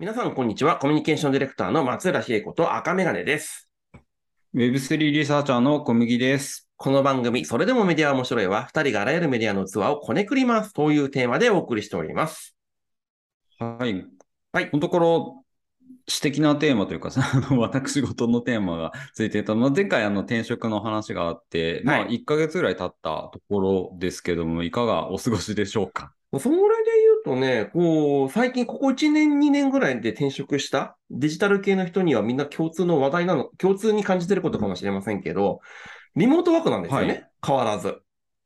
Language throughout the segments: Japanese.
皆さん、こんにちは。コミュニケーションディレクターの松浦恵子と赤メガネです。Web3 リサーチャーの小麦です。この番組、それでもメディアは面白いは、二人があらゆるメディアのツアーをこねくりますというテーマでお送りしております。はい。はいこのところ、私的なテーマというか、あの私事のテーマがついていた、まあ、前回あの転職の話があって、まあはい1ヶ月ぐらい経ったところですけども、いかがお過ごしでしょうか？それで言うとね、こう、最近ここ1年、2年ぐらいで転職したデジタル系の人にはみんな共通の話題なの、共通に感じてることかもしれませんけど、リモートワークなんですよね。はい変わらず。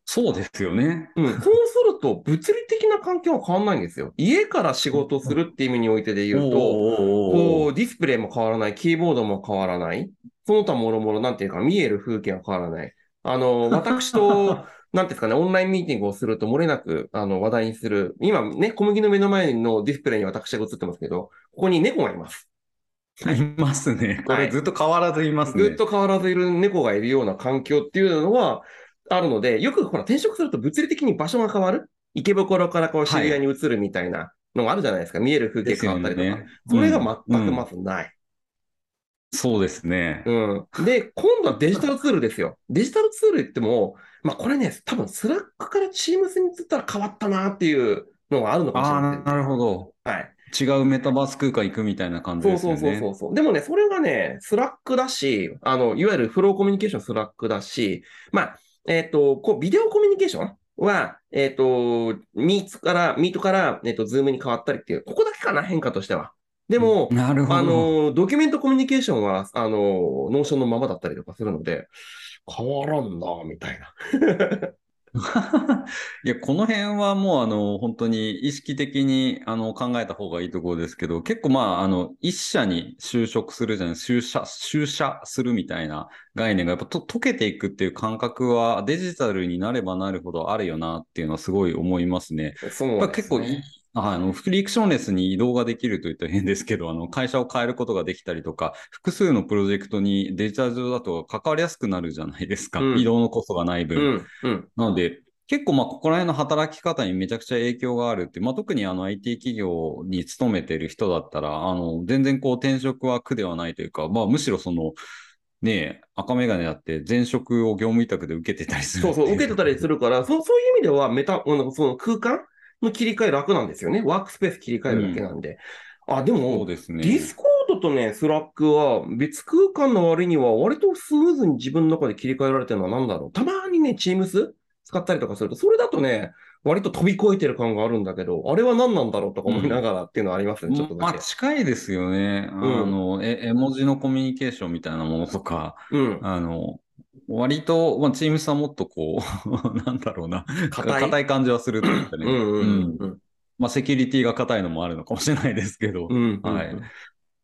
そうですよね。うん。そうすると、物理的な環境は変わらないんですよ。家から仕事するっていう意味においてで言うと、ここう、ディスプレイも変わらない、キーボードも変わらない、その他もろもろ、なんていうか、見える風景は変わらない。あの、私と、なんですかね、オンラインミーティングをすると漏れなく、あの、話題にする。今ね、小麦の目の前のディスプレイに私が映ってますけど、ここに猫がいます。いますね。こはいれずっと変わらずいますね。ずっと変わらずいる猫がいるような環境っていうのはあるので、よくほら、転職すると物理的に場所が変わる池袋からこう渋谷に移るみたいなのがあるじゃないですか。見える風景変わったりとか。ね。それが全くうんまずない。そうですね。うん。で、今度はデジタルツールですよ。デジタルツール言っても、まあこれね、多分 Slack から Teams に移ったら変わったなっていうのがあるのかもしれああ、ません。なるほど。はい。違うメタバース空間行くみたいな感じそうですよね。そうそうそうそう。でもね、それがね、 Slack だし、あの、いわゆるフローコミュニケーション Slack だし、まあ、えっ、と、こう、ビデオコミュニケーションは、えっ、と、 Meet から、 Meet から、えっ、と、 Zoom に変わったりっていう、ここだけかな、変化としては。でも、なるほど。あの、ドキュメントコミュニケーションは、あの、 Notion のままだったりとかするので、変わらんな、みたいな。いや、この辺はもう、あの、本当に意識的に、あの、考えた方がいいところですけど、結構まあ、あの、一社に就職するじゃない、就社、就社するみたいな概念がやっぱと溶けていくっていう感覚はデジタルになればなるほどあるよなっていうのはすごい思いますね。そうね結構いああの、フリクションレスに移動ができるといったら変ですけど、あの、会社を変えることができたりとか、複数のプロジェクトにデジタル上だと関わりやすくなるじゃないですか。うん移動のコストがない分。うん、うん。なので、結構まあ、ここら辺の働き方にめちゃくちゃ影響があるって、まあ、特にあの IT 企業に勤めている人だったら、あの、全然こう転職は苦ではないというか、まあ、むしろその、ねえ、赤メガネだって前職を業務委託で受けてたりするそうそう、受けてたりするから、そうそういう意味では、メタ、その空間の切り替え楽なんですよね。ワークスペース切り替えるだけなんで。あ、でそうも、ですね。ディスコードとね、スラックは別空間の割には割とスムーズに自分の中で切り替えられてるのは何だろう。たまにね、チームス使ったりとかすると、それだとね、割と飛び越えてる感があるんだけど、あれは何なんだろうとか思いながらっていうのはありますね、ちょっとまあ。近いですよね。あの、え絵文字のコミュニケーションみたいなものとか、うん。あの、割と、まあ、チームさんもっとこう、なんだろうな、硬い？感じはするというかね。まあ、セキュリティが硬いのもあるのかもしれないですけど、うん。うん。はい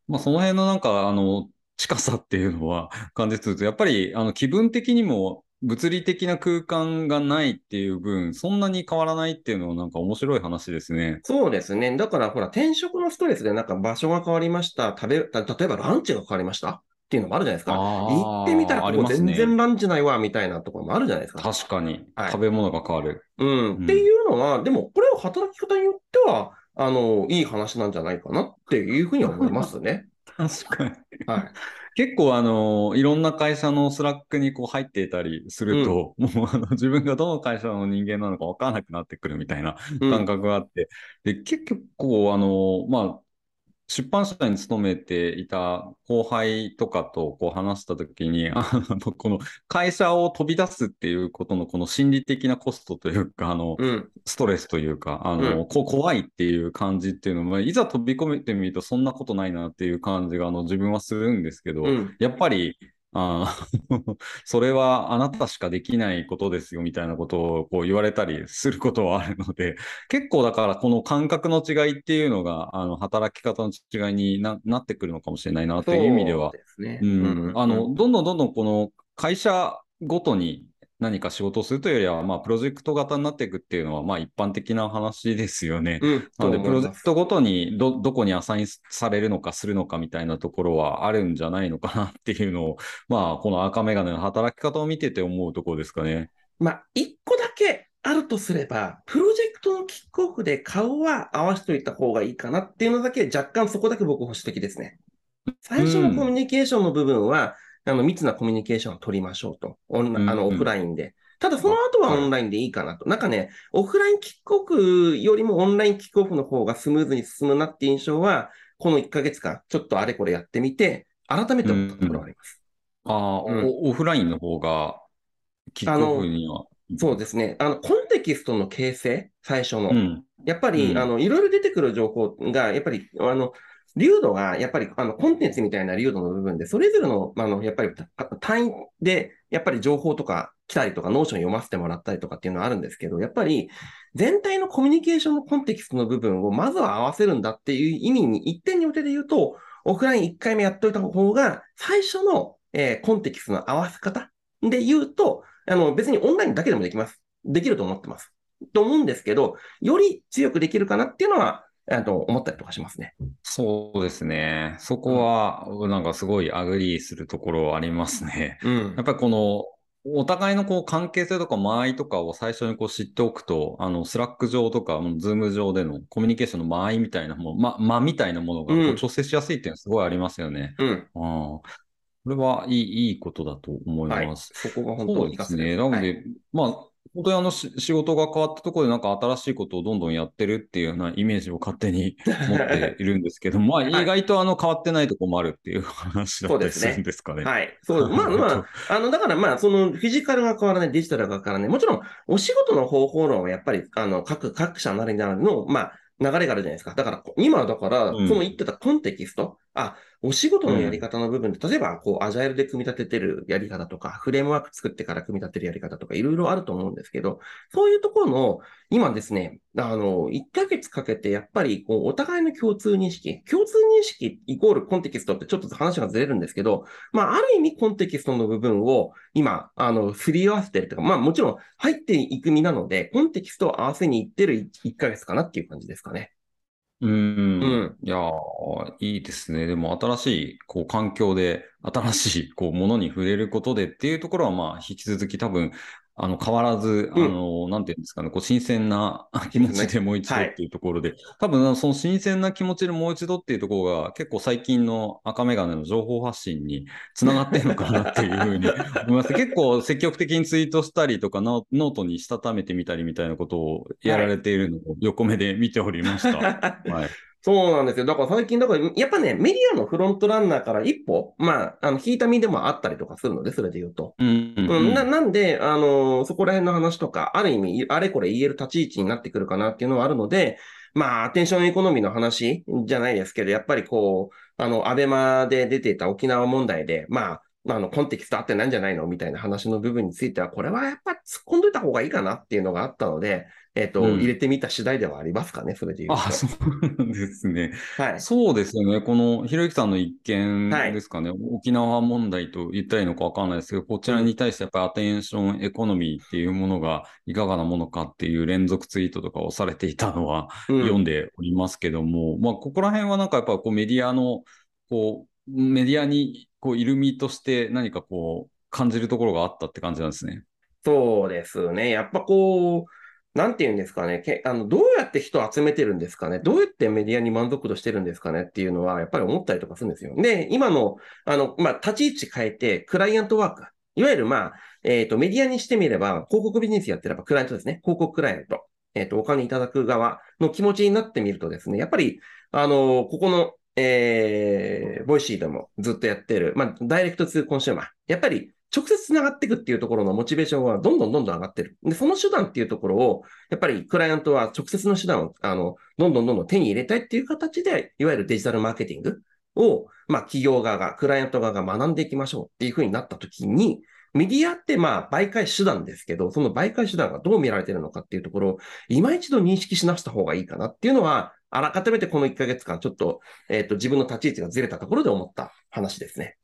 まあ、その辺のなんか、あの、近さっていうのは感じつつ、やっぱり、あの、気分的にも物理的な空間がないっていう分、そんなに変わらないっていうのはなんか面白い話ですね。そうですね。だから、ほら、転職のストレスでなんか場所が変わりました。食べ、た例えばランチが変わりました？っていうのもあるじゃないですか。行ってみたら、ここ全然ランチないわ、みたいなところもあるじゃないですか。確かに、はい食べ物が変わる。うん。うんっていうのは、でも、これを働き方によっては、あの、いい話なんじゃないかなっていうふうには思いますね。確かに。はい。結構あの、いろんな会社のスラックにこう入っていたりすると、もうあの自分がどの会社の人間なのか分からなくなってくるみたいなうん感覚があって、で、結構あの、まあ、出版社に勤めていた後輩とかとこう話したときに、あの、この会社を飛び出すっていうことのこの心理的なコストというか、あの、うん。ストレスというか、あの、こ怖いっていう感じっていうのも、いざ飛び込めてみるとそんなことないなっていう感じが、あの、自分はするんですけど、うん。やっぱり、あー。それはあなたしかできないことですよみたいなことをこう言われたりすることはあるので、結構だからこの感覚の違いっていうのが、あの、働き方の違いにななってくるのかもしれないなという意味では。どんどんどんどんこの会社ごとに何か仕事をするというよりは、まあ、プロジェクト型になっていくっていうのは、まあ、一般的な話ですよね。うん。なので、プロジェクト。トごとにど、どこにアサインされるのかするのかみたいなところはあるんじゃないのかなっていうのを、まあ、この赤メガネの働き方を見てて思うところですかね。まあ、一個だけ、あるとすれば、プロジェクトのキックオフで顔は合わせておいた方がいいかなっていうのだけ、若干そこだけ僕保守的ですね。最初のコミュニケーションの部分は、あの、密なコミュニケーションを取りましょうと。オンあの、オフラインで。ただその後はオンラインでいいかなと。なんかね、オフラインキックオフよりもオンラインキックオフの方がスムーズに進むなって印象は、この1ヶ月間、ちょっとあれこれやってみて、改めて思ったところがあります。ああ、うんおオフラインの方が、キックオフには。そうですね。あの、コンテキストの形成、最初の。うん。やっぱり、うんあの、いろいろ出てくる情報が、やっぱり、あの、粒度が、やっぱり、あの、コンテンツみたいな粒度の部分で、それぞれの、あの、やっぱり、単位で、やっぱり情報とか来たりとか、ノーション読ませてもらったりとかっていうのはあるんですけど、やっぱり、全体のコミュニケーションのコンテキストの部分をまずは合わせるんだっていう意味に、一点においてで言うと、オフライン1回目やっといた方が、最初の、えーコンテキストの合わせ方で言うと、あの、別にオンラインだけでもできます。できると思ってます。と思うんですけど、より強くできるかなっていうのは、あの、思ったりとかしますね。そうですね。そこは、なんかすごい agree するところありますね。うんやっ。ぱりこの、お互いのこう関係性とか間合いとかを最初にこう知っておくと、あの、スラック上とか、ズーム上でのコミュニケーションの間合いみたいなもの、ま、間みたいなものがこう調整しやすいっていうのはすごいありますよね。うん。ああこれはいい、いいことだと思いはいます。。そこが本そ当に活かせるうですね。なので、はいまあ、本当にあのし仕事が変わったところでなんか新しいことをどんどんやってるっていうようなイメージを勝手に持っているんですけど、まあい意外とあの変わってないところもあるっていう話だったりするんですかね。はい。そう。まあまあ、あの、だからまあ、そのフィジカルが変わらない、デジタルが変わらない。もちろん、お仕事の方法論はやっぱり、あの、各、各社なりなりの、まあ、流れがあるじゃないですか。だから、今だから、うんその言ってたコンテキスト、あ、お仕事のやり方の部分で、例えば、こう、アジャイルで組み立ててるやり方とか、フレームワーク作ってから組み立てるやり方とか、いろいろあると思うんですけど、そういうところの、今ですね、あの、1ヶ月かけて、やっぱり、こう、お互いの共通認識、共通認識イコールコンテキストってちょっと話がずれるんですけど、まあ、ある意味コンテキストの部分を今、あの、すり合わせてるとか、まあ、もちろん入っていく身なので、コンテキストを合わせにいってる1ヶ月かなっていう感じですかね。うん。うんいや、いいですね。でも新しい、こう、環境で、新しい、こう、ものに触れることでっていうところは、まあ、引き続き多分、あの、変わらず、あうんの、なんていうんですかね、こう、新鮮な 気持ちでもう一度はいっていうところで、多分、その新鮮な気持ちでもう一度っていうところが、結構最近の赤メガネの情報発信につながってるのかなっていうふうに 思います。結構積極的にツイートしたりとか、ノノートにしたためてみたりみたいなことをやられているのを横目で見ておりました。はい。そうなんですよ。だから最近、だから、やっぱね、メディアのフロントランナーから一歩、まあ、あの、引いた身でもあったりとかするので、それで言うと。うんうんうん、ななんで、あのーそこら辺の話とか、ある意味、あれこれ言える立ち位置になってくるかなっていうのはあるので、まあ、アテンションエコノミーの話じゃないですけど、やっぱりこう、あの、アベマで出ていた沖縄問題で、まあ、あの、コンテキスト合ってないんじゃないのみたいな話の部分については、これはやっぱ突っ込んどいた方がいいかなっていうのがあったので、えっ、と、うん入れてみた次第ではありますかね、それで言うと。あ、そうですね。はい。そうですよね。このひろゆきさんの一件はいですかね、沖縄問題と言ったらいいのかわかんないですけど、こちらに対してやっぱりアテンションエコノミーっていうものがいかがなものかっていう連続ツイートとかをされていたのはうん読んでおりますけども、まあ、ここら辺はなんかやっぱこうメディアの、こう、メディアにこういる身として何かこう感じるところがあったって感じなんですね。そうですね。やっぱこう、なんて言うんですかね。けあのどうやって人を集めてるんですかね。どうやってメディアに満足度してるんですかねっていうのは、やっぱり思ったりとかするんですよ。で、今の、あの、まあ、立ち位置変えて、クライアントワーク。いわゆる、まあ、えっ、と、メディアにしてみれば、広告ビジネスやってれば、クライアントですね。広告クライアント。えっ、と、お金いただく側の気持ちになってみるとですね、やっぱり、あのここの、えー、ボイシーでもずっとやってる、まあ、 direct to consumer。やっぱり、直接繋がっていくっていうところのモチベーションはどんどんどんどん上がってる。で、その手段っていうところを、やっぱりクライアントは直接の手段を、あの、どんどんどんどん手に入れたいっていう形で、いわゆるデジタルマーケティングを、まあ、企業側が、クライアント側が学んでいきましょうっていうふうになったときに、メディアってまあ媒介手段ですけど、その媒介手段がどう見られてるのかっていうところを、今一度認識し直した方がいいかなっていうのは、改めてこの1ヶ月間、ちょっと、えっ、と、自分の立ち位置がずれたところで思った話ですね。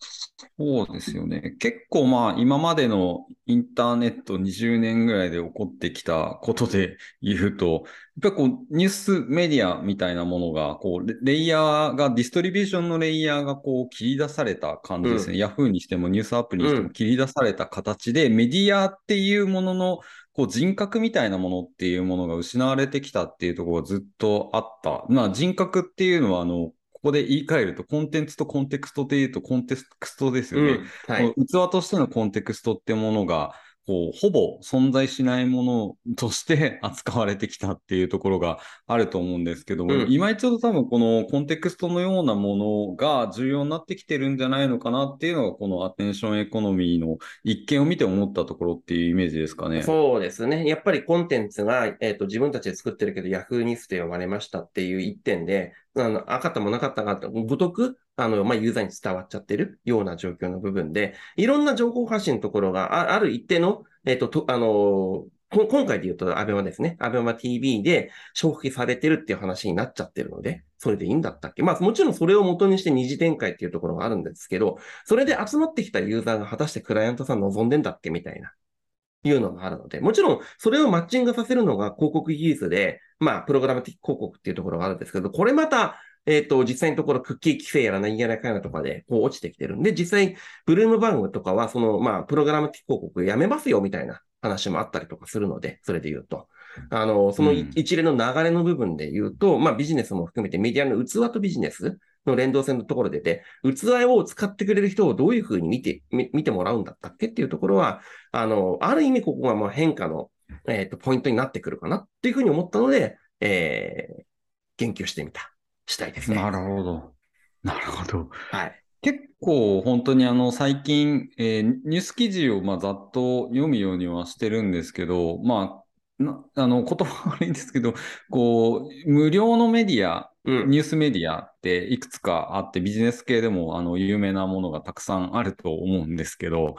そうですよね。結構まあ今までのインターネット20年ぐらいで起こってきたことで言うと、やっぱりこうニュースメディアみたいなものが、こうレレイヤーが、ディストリビューションのレイヤーがこう切り出された感じですね。ヤフーにしてもニュースアップにしても切り出された形で、メディアっていうもののこう人格みたいなものっていうものが失われてきたっていうところがずっとあった。まあ人格っていうのは、あの、ここで言い換えると、コンテンツとコンテクストで言うとコンテクストですよね。うんはい、器としてのコンテクストってものが、こう、ほぼ存在しないものとして 扱われてきたっていうところがあると思うんですけども、うん、今一度多分このコンテクストのようなものが重要になってきてるんじゃないのかなっていうのが、このアテンションエコノミーの一見を見て思ったところっていうイメージですかね。そうですね。やっぱりコンテンツが、えっ、ー、と、自分たちで作ってるけど、Yahoo ニュースで呼ばれましたっていう一点で、あの、赤ったもなかったかって、ごとく、あの、まあ、ユーザーに伝わっちゃってるような状況の部分で、いろんな情報発信のところがある一定の、えっ、ー、と、あの今回で言うと、アベマですね。アベマ TV で消費されてるっていう話になっちゃってるので、それでいいんだったっけ？まあもちろんそれを元にして二次展開っていうところがあるんですけど、それで集まってきたユーザーが果たしてクライアントさん望んでんだっけ？みたいな。いうのがあるので、もちろんそれをマッチングさせるのが広告技術で、まあ、プログラム的広告っていうところがあるんですけど、これまたえっ、ー、と、実際のところクッキー規制やら何やらかやらとかで、こう落ちてきてるんで、実際、ブルームバングとかは、その、まあ、プログラム広告やめますよ、みたいな話もあったりとかするので、それで言うと。あの、その一連の流れの部分で言うと、うん、まあ、ビジネスも含めてメディアの器とビジネスの連動線のところでて、器を使ってくれる人をどういうふうに見て、見てもらうんだったっけっていうところは、あの、ある意味ここがまあ変化の、えっ、ー、と、ポイントになってくるかなっていうふうに思ったので、えー、言及してみた。したいですね。なるほど。なるほど。はい。結構本当にあの最近、えー、ニュース記事をまあざっと読むようにはしてるんですけど、まあ、なあの言葉悪いんですけど、こう、無料のメディア、うん、ニュースメディアっていくつかあって、ビジネス系でもあの有名なものがたくさんあると思うんですけど、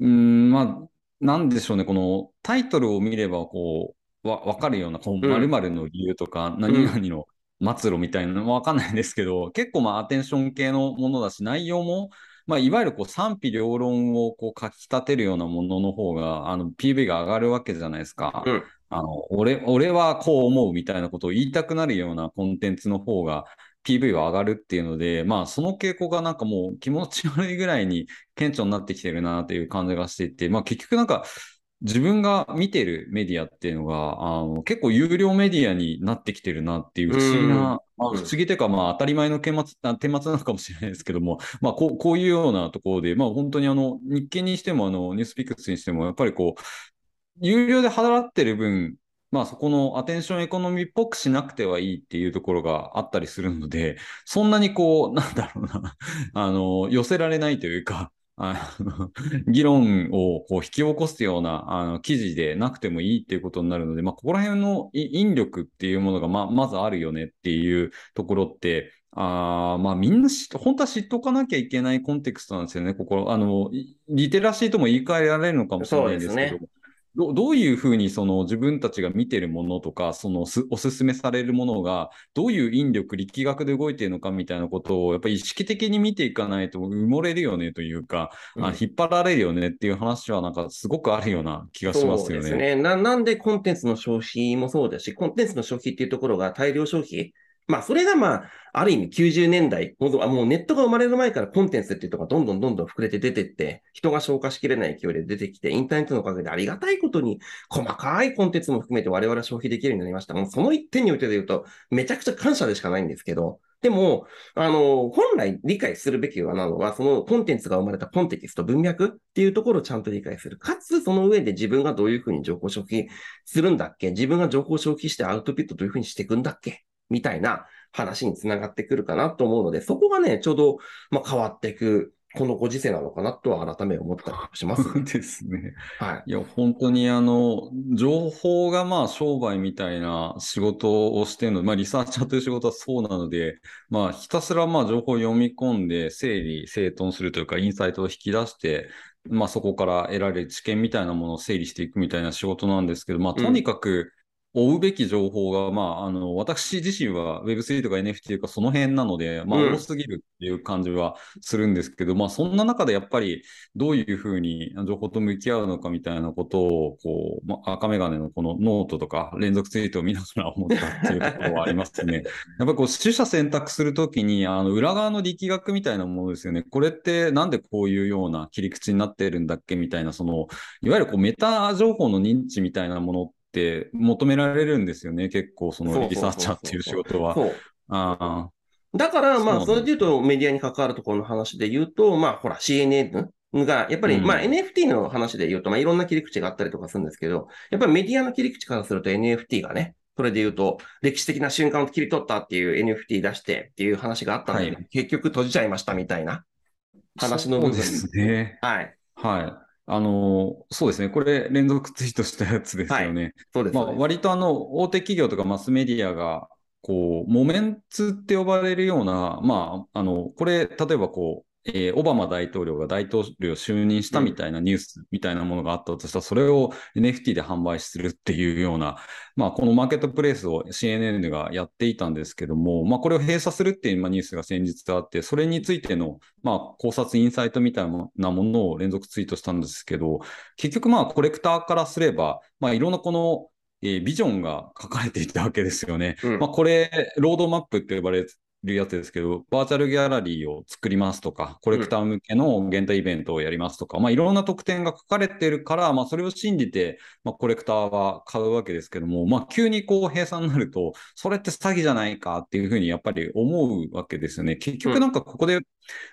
うん、まあ、なんでしょうね、このタイトルを見ればこう、わ分かるような、こう、〇〇の理由とか、うん、何々の末路みたいなのもわかんないんですけど、結構まあアテンション系のものだし、内容も、まあ、いわゆるこう賛否両論をこう書き立てるようなものの方が、あの PV が上がるわけじゃないですか。うん、あの俺俺はこう思うみたいなことを言いたくなるようなコンテンツの方が PV は上がるっていうので、まあその傾向がなんかもう気持ち悪いぐらいに顕著になってきてるなという感じがしていて、まあ結局なんか自分が見てるメディアっていうのが、あの結構有料メディアになってきてるなっていう不思議な、まあ、不思議というか、まあ当たり前の顛末顛末なのかもしれないですけども、まあこうこういうようなところで、まあ本当にあの日経にしてもあのニュースピックスにしても、やっぱりこう、有料で払ってる分、まあそこのアテンションエコノミーっぽくしなくてはいいっていうところがあったりするので、そんなにこう、なんだろうな、あの、寄せられないというか、あの 議論をこう引き起こすようなあの記事でなくてもいいっていうことになるので、まあ、ここら辺の引力っていうものがままずあるよねっていうところって、あまあみんな本当は知っとかなきゃいけないコンテクストなんですよね。ここ、あの、リテラシーとも言い換えられるのかもしれないですけど、どどういうふうにその自分たちが見てるものとか、そのおすすめされるものが、どういう引力、力学で動いているのかみたいなことを、やっぱり意識的に見ていかないと埋もれるよねというか、うん、あ引っ張られるよねっていう話は、なんかすごくあるような気がしますよね。そうですねな。なんでコンテンツの消費もそうだし、コンテンツの消費っていうところが大量消費まあ、それがまあ、ある意味90年代、もうネットが生まれる前からコンテンツっていうのがどんどんどんどん膨れて出てって、人が消化しきれない勢いで出てきて、インターネットのおかげでありがたいことに、細かいコンテンツも含めて我々は消費できるようになりました。もうその一点においてで言うと、めちゃくちゃ感謝でしかないんですけど、でも、あの、本来理解するべきなのは、そのコンテンツが生まれたコンテキスト、文脈っていうところをちゃんと理解する。かつ、その上で自分がどういうふうに情報消費するんだっけ？自分が情報消費してアウトプットどういうふうにしていくんだっけ？みたいな話につながってくるかなと思うので、そこがね、ちょうど、まあ、変わっていく、このご時世なのかなとは改め思ったりします、ね。ですね。はい。いや、本当にあの、情報がまあ商売みたいな仕事をしてるので、まあリサーチャーという仕事はそうなので、まあひたすらまあ情報を読み込んで整理、整頓するというか、インサイトを引き出して、まあそこから得られる知見みたいなものを整理していくみたいな仕事なんですけど、まあとにかく、追うべき情報が、まあ、あの、私自身は Web3 とか NFT とかその辺なので、まあ、うん多すぎるっていう感じはするんですけど、まあ、そんな中でやっぱりどういうふうに情報と向き合うのかみたいなことを、こう、まあ、赤メガネのこのノートとか連続ツイートを見ながら思ったっていうところはありますね。やっぱりこう、取捨選択するときに、あの、裏側の力学みたいなものですよね。これってなんでこういうような切り口になってるんだっけみたいな、その、いわゆるこうメタ情報の認知みたいなものって求められるんですよね、結構そのリサーチャーっていう仕事は。あだから、まあ、それで言うと、メディアに関わるところの話で言うと、まあ、ほら、CNN が、やっぱり、うんまあ、NFT の話で言うと、まあ、いろんな切り口があったりとかするんですけど、やっぱりメディアの切り口からすると NFT がね、それで言うと、歴史的な瞬間を切り取ったっていう NFT 出してっていう話があったんだけど、は結局閉じちゃいましたみたいな話の部分。そうですね。はい。はい。あの、そうですね。これ連続ツイートしたやつですよね。そうです。まあ、割とあの、大手企業とかマスメディアが、こう、モメンツって呼ばれるような、まあ、あの、これ、例えばこう、えーオバマ大統領が大統領就任したみたいなニュースみたいなものがあったとしたら、それを NFT で販売するっていうような、まあ、このマーケットプレイスを CNN がやっていたんですけども、まあ、これを閉鎖するっていうまあニュースが先日あって、それについての、まあ、考察、インサイトみたいなものを連続ツイートしたんですけど、結局まあ、コレクターからすれば、まあ、いろんなこの、えービジョンが書かれていたわけですよね。うんまあ、これ、ロードマップって呼ばれるやつですけど、バーチャルギャラリーを作りますとか、コレクター向けの限定イベントをやりますとか、まあ、いろんな特典が書かれてるから、まあ、それを信じて、まあ、コレクターは買うわけですけども、まあ、急にこう閉鎖になると、それって詐欺じゃないかっていうふうにやっぱり思うわけですよね。結局なんかここで、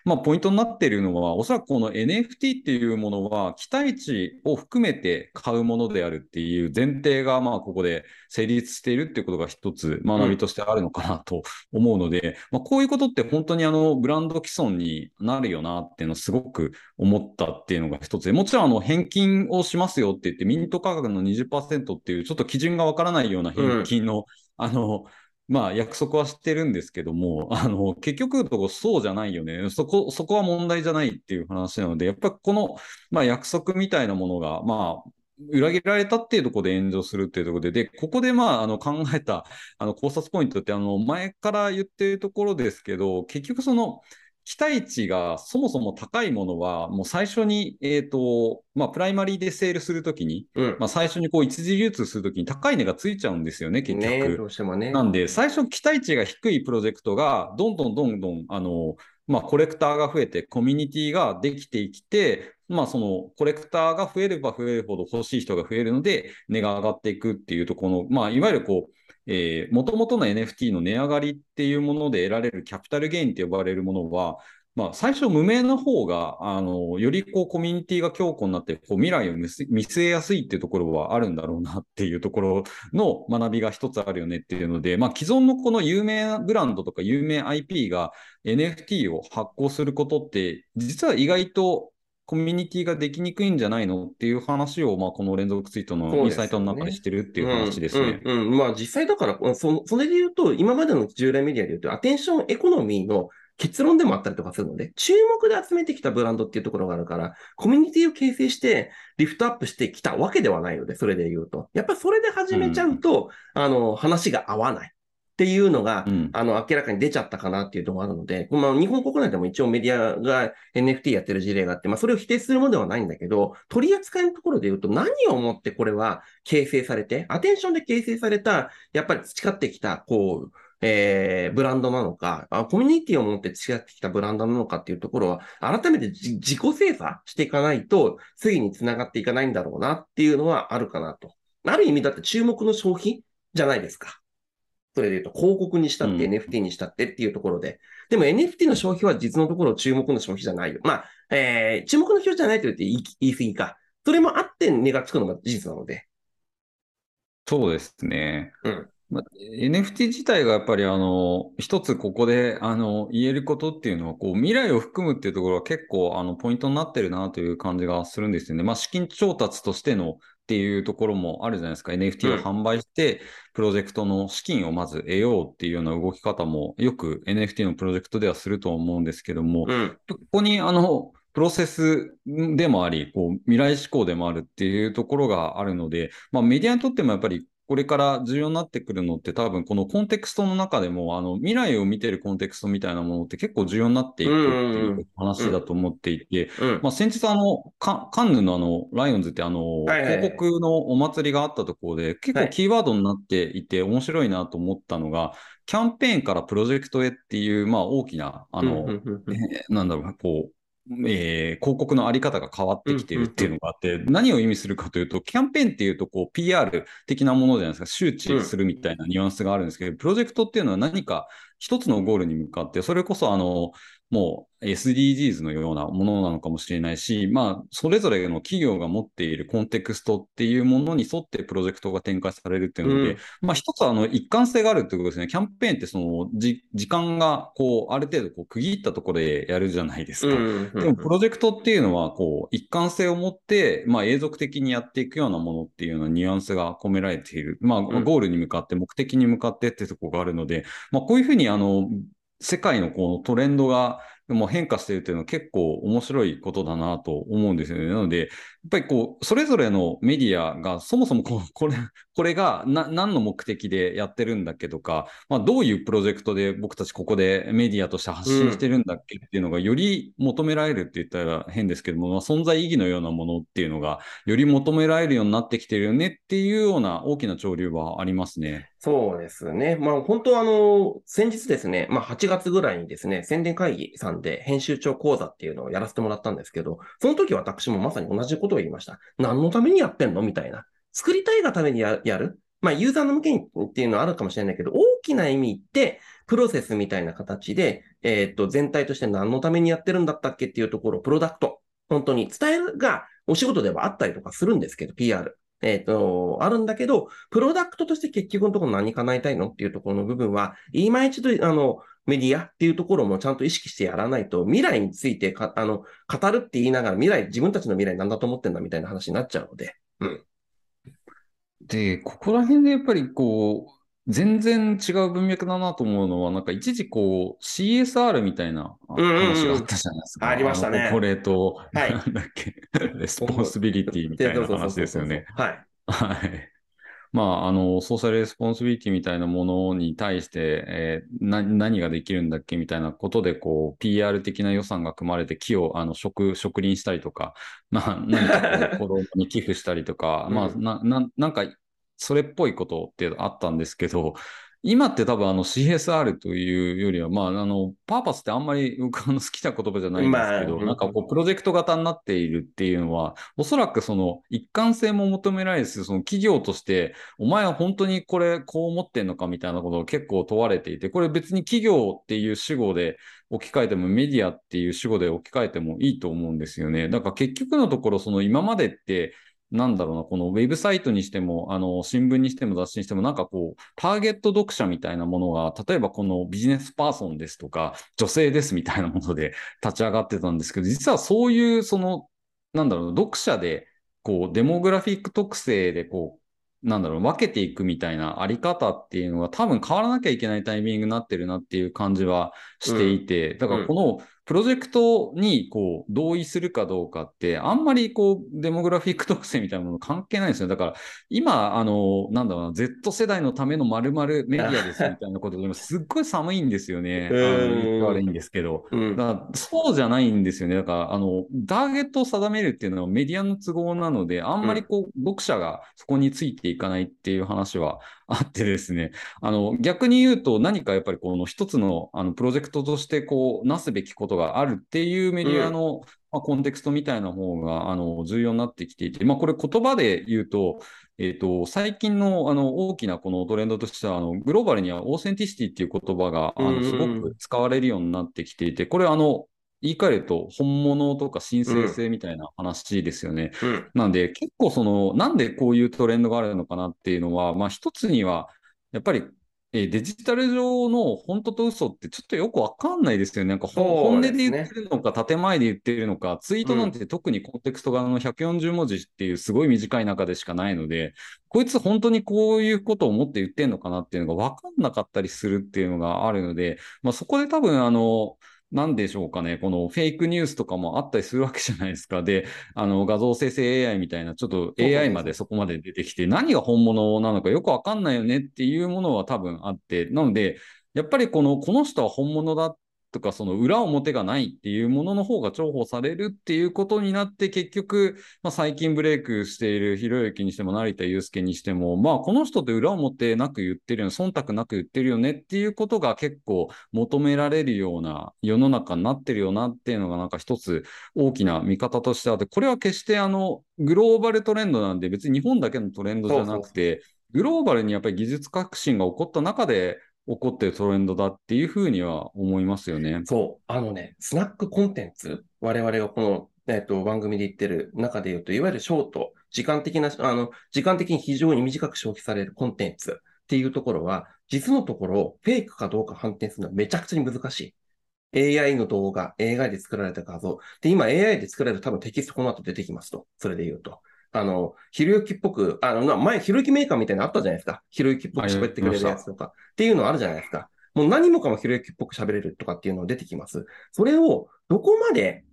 まあ、ポイントになっているのは、おそらくこの NFT っていうものは、期待値を含めて買うものであるっていう前提が、まあ、ここで成立しているっていうことが一つ学びとしてあるのかなと思うので、まあ、こういうことって本当にあの、ブランド既存になるよなっていうのをすごく思ったっていうのが一つで、もちろんあの、返金をしますよって言って、ミント価格の20%っていうちょっと基準がわからないような返金の、あの、まあ約束はしてるんですけども、あの、結局とこそうじゃないよね。そこ、そこは問題じゃないっていう話なので、やっぱりこの、まあ約束みたいなものが、まあ、裏切られたっていうところで炎上するっていうところで、で、ここでまあ、あの、考えた、あの、考察ポイントって、あの、前から言ってるところですけど、結局その、期待値がそもそも高いものは、もう最初に、えっ、と、まあ、プライマリーでセールするときに、うん。まあ、最初にこう、一時流通するときに高い値がついちゃうんですよね、結局。ねどうしてもね。なんで、最初期待値が低いプロジェクトが、どんどんどんどん、あの、まあ、コレクターが増えて、コミュニティができてきて、まあ、その、コレクターが増えれば増えるほど欲しい人が増えるので、値が上がっていくっていうところの、まあ、いわゆるこう、えー、元々の NFT の値上がりっていうもので得られるキャピタルゲインって呼ばれるものは、まあ、最初無名の方が、あの、よりこうコミュニティが強固になって、こう未来を見据えやすいっていうところはあるんだろうなっていうところの 学びが一つあるよねっていうので、まあ、既存のこの有名ブランドとか有名 IP が NFT を発行することって、実は意外とコミュニティができにくいんじゃないのっていう話を、まあ、この連続ツイートのインサイトの中でしてるっていう話ですね。うんうんうんまあ実際だから、そそれで言うと、今までの従来メディアで言うと、アテンションエコノミーの結論でもあったりとかするので、注目で集めてきたブランドっていうところがあるから、コミュニティを形成して、リフトアップしてきたわけではないので、それで言うと。やっぱりそれで始めちゃうと、あの、話が合わない。っていうのが、うんあの、明らかに出ちゃったかなっていうところがあるので、まあ、日本国内でも一応メディアが NFT やってる事例があって、まあ、それを否定するものではないんだけど、取り扱いのところで言うと、何をもってこれは形成されて、アテンションで形成された、やっぱり培ってきた、こう、えー、ブランドなのか、あコミュニティを持って培ってきたブランドなのかっていうところは、改めてじ自己精査していかないと、次につながっていかないんだろうなっていうのはあるかなと。ある意味だって注目の消費じゃないですか。それで言うと、広告にしたってうん NFT にしたってっていうところで。でも NFT の消費は実のところ注目の消費じゃないよ。まあ、えー、注目の消費じゃないと言って言い言い過ぎか。それもあって値がつくのが事実なので。そうですね。うんまあ NFT 自体がやっぱりあの、一つここであの、言えることっていうのは、こう、未来を含むっていうところは結構あの、ポイントになってるなという感じがするんですよね。まあ、資金調達としてのっていうところもあるじゃないですか。NFT を販売して、プロジェクトの資金をまず得ようっていうような動き方も、よく NFT のプロジェクトではすると思うんですけども、うん。ここにあの、プロセスでもあり、こう、未来志向でもあるっていうところがあるので、まあメディアにとってもやっぱり、ここれから重要になってくるのって多分このコンテクストの中でも、あの、未来を見てるコンテクストみたいなものって結構重要になっていくっていう話だと思っていて、うん。まあ、先日あの、カカンヌのあの、ライオンズってあの、広告のお祭りがあったところで、結はい。構キーワードになっていて面白いなと思ったのが、キャンペーンからプロジェクトへっていう、まあ大きな、あの、なんだろう、こう、えー広告のあり方が変わってきてるっていうのがあって、何を意味するかというと、キャンペーンっていうと、こう、PR 的なものじゃないですか、周知するみたいなニュアンスがあるんですけど、プロジェクトっていうのは何か一つのゴールに向かって、それこそ、あの、もう SDGs のようなものなのかもしれないし、まあ、それぞれの企業が持っているコンテクストっていうものに沿ってプロジェクトが展開されるっていうので、うんまあ、一つはあの一貫性があるってことですね。キャンペーンってそのじ時間がこうある程度こう区切ったところでやるじゃないですか。うんでもプロジェクトっていうのはこう一貫性を持って、まあ、永続的にやっていくようなものっていうようなニュアンスが込められている。まあ、んゴールに向かって目的に向かってってところがあるので、まあ、こういうふうにあの世界のこのトレンドがもう変化しているというのは結構面白いことだなと思うんですよね。なので、っぱりこう、それぞれのメディアがそもそもこ これ、これがな何の目的でやってるんだっけとか、まあ、どういうプロジェクトで僕たちここでメディアとして発信してるんだっけっていうのがより求められるって言ったら変ですけども、まあ、存在意義のようなものっていうのがより求められるようになってきてるよねっていうような大きな潮流はありますね。そうですね。まあ本当あの、先日ですね、まあ8月ぐらいにですね、宣伝会議さんで編集長講座っていうのをやらせてもらったんですけど、その時私もまさに同じことを言いました。何のためにやってんの？みたいな。作りたいがためにやる？まあユーザーの向けにっていうのはあるかもしれないけど、大きな意味って、プロセスみたいな形で、えっと、全体として何のためにやってるんだったっけっていうところ、プロダクト、本当に伝えるがお仕事ではあったりとかするんですけど、PR。えっと、あるんだけど、プロダクトとして結局のところ何叶えたいのっていうところの部分は、今一度、あの、メディアっていうところもちゃんと意識してやらないと、未来についてか、あの、語るって言いながら、未来、自分たちの未来なんだと思ってんだみたいな話になっちゃうので。で、ここら辺でやっぱりこう、全然違う文脈だなと思うのは、なんか一時こう CSR みたいな話があったじゃないですか。ありましたねあの corporate、はいなんだっけ、responsibility みたいな話ですよね。はい。はい。まあ、あの、 social responsibility みたいなものに対して、えーな何ができるんだっけみたいなことで、こう、PR 的な予算が組まれて、木を、あの、植、植林したりとか、まあ、何かこう 子供に寄付したりとか、うん。まあ、な、な、なんか、それっぽいことってあったんですけど、今って多分あの CSR というよりは、まあ、あの、パーパスってあんまり僕あの好きな言葉じゃないんですけど、まあなんかこう、プロジェクト型になっているっていうのは、おそらくその一貫性も求められるし、その企業として、お前は本当にこれこう思ってんのかみたいなことを結構問われていて、これ別に企業っていう主語で置き換えても、メディアっていう主語で置き換えてもいいと思うんですよね。だから結局のところ、その今までって、なんだろうな、このウェブサイトにしても、あの、新聞にしても雑誌にしても、なんかこう、ターゲット読者みたいなものが、例えばこのビジネスパーソンですとか、女性ですみたいなもので立ち上がってたんですけど、実はそういう、その、なんだろう、読者で、こう、デモグラフィック特性で、こう、なんだろう、分けていくみたいなあり方っていうのは多分変わらなきゃいけないタイミングになってるなっていう感じはしていて、だからこのプロジェクトにこう同意するかどうかって、あんまりこうデモグラフィック特性みたいなもの関係ないんですよ。だから今、あの、なんだろうな、Z 世代のための〇〇メディアですみたいなことでもすっごい寒いんですよね。悪いんですけど。うん。だからそうじゃないんですよね。だから、あの、ターゲットを定めるっていうのはメディアの都合なので、あんまりこう、読者がそこについていかないっていう話は あってですね。あの、逆に言うと何かやっぱりこの一つの、あの、プロジェクトとしてこう、なすべきことがあるっていうメディアの、まあ、コンテクストみたいな方が、あの、重要になってきていて、まあ、これ言葉で言うと、えっ、と、最近の、あの、大きなこのトレンドとしては、あの、グローバルには authenticity っていう言葉が、あの、うんうんすごく使われるようになってきていて、これあの、言い換えると本物とか神聖性みたいな話ですよね。うん。なんで結構その、なんでこういうトレンドがあるのかなっていうのは、まあ一つには、やっぱり、えーデジタル上の本当と嘘ってちょっとよくわかんないですよね。なんか本音で言ってるのか、建前で言ってるのか、ツイートなんて特にコンテクストがあの140文字っていうすごい短い中でしかないので、こいつ本当にこういうことを思って言ってんのかなっていうのが分かんなかったりするっていうのがあるので、まあ、そこで多分あの、なんでしょうかね、このフェイクニュースとかもあったりするわけじゃないですか。で、あの画像生成 AI みたいな、ちょっと AI までそこまで出てきて、何が本物なのかよくわかんないよねっていうものは多分あって、なので、やっぱりこの、この人は本物だっとか、その裏表がないっていうものの方が重宝されるっていうことになって、結局、まあ、最近ブレイクしているひろゆきにしても成田悠介にしても、まあ、この人って裏表なく言ってるよね、忖度なく言ってるよねっていうことが結構求められるような世の中になってるよなっていうのが、なんか一つ大きな見方としてあって、これは決してあの、グローバルトレンドなんで、別に日本だけのトレンドじゃなくて、グローバルにやっぱり技術革新が起こった中で、起こってるトレンドだっていうふうには思いますよね。そう。あのね、スナックコンテンツ、我々がこの、えっ、と、番組で言ってる中で言うと、いわゆるショート、時間的な、あの、時間的に非常に短く消費されるコンテンツっていうところは、実のところ、フェイクかどうか判定するのはめちゃくちゃに難しい。AI の動画、AI で作られた画像。で、今 AI で作られる多分テキストこの後出てきますと。それで言うと。あの、ひろゆきっぽく、あの、前、ひろゆきメーカーみたいなのあったじゃないですか。ひろゆきっぽく喋ってくれるやつとか。っていうのあるじゃないですか。もう何もかもひろゆきっぽく喋れるとかっていうのが出てきます。それをどこまで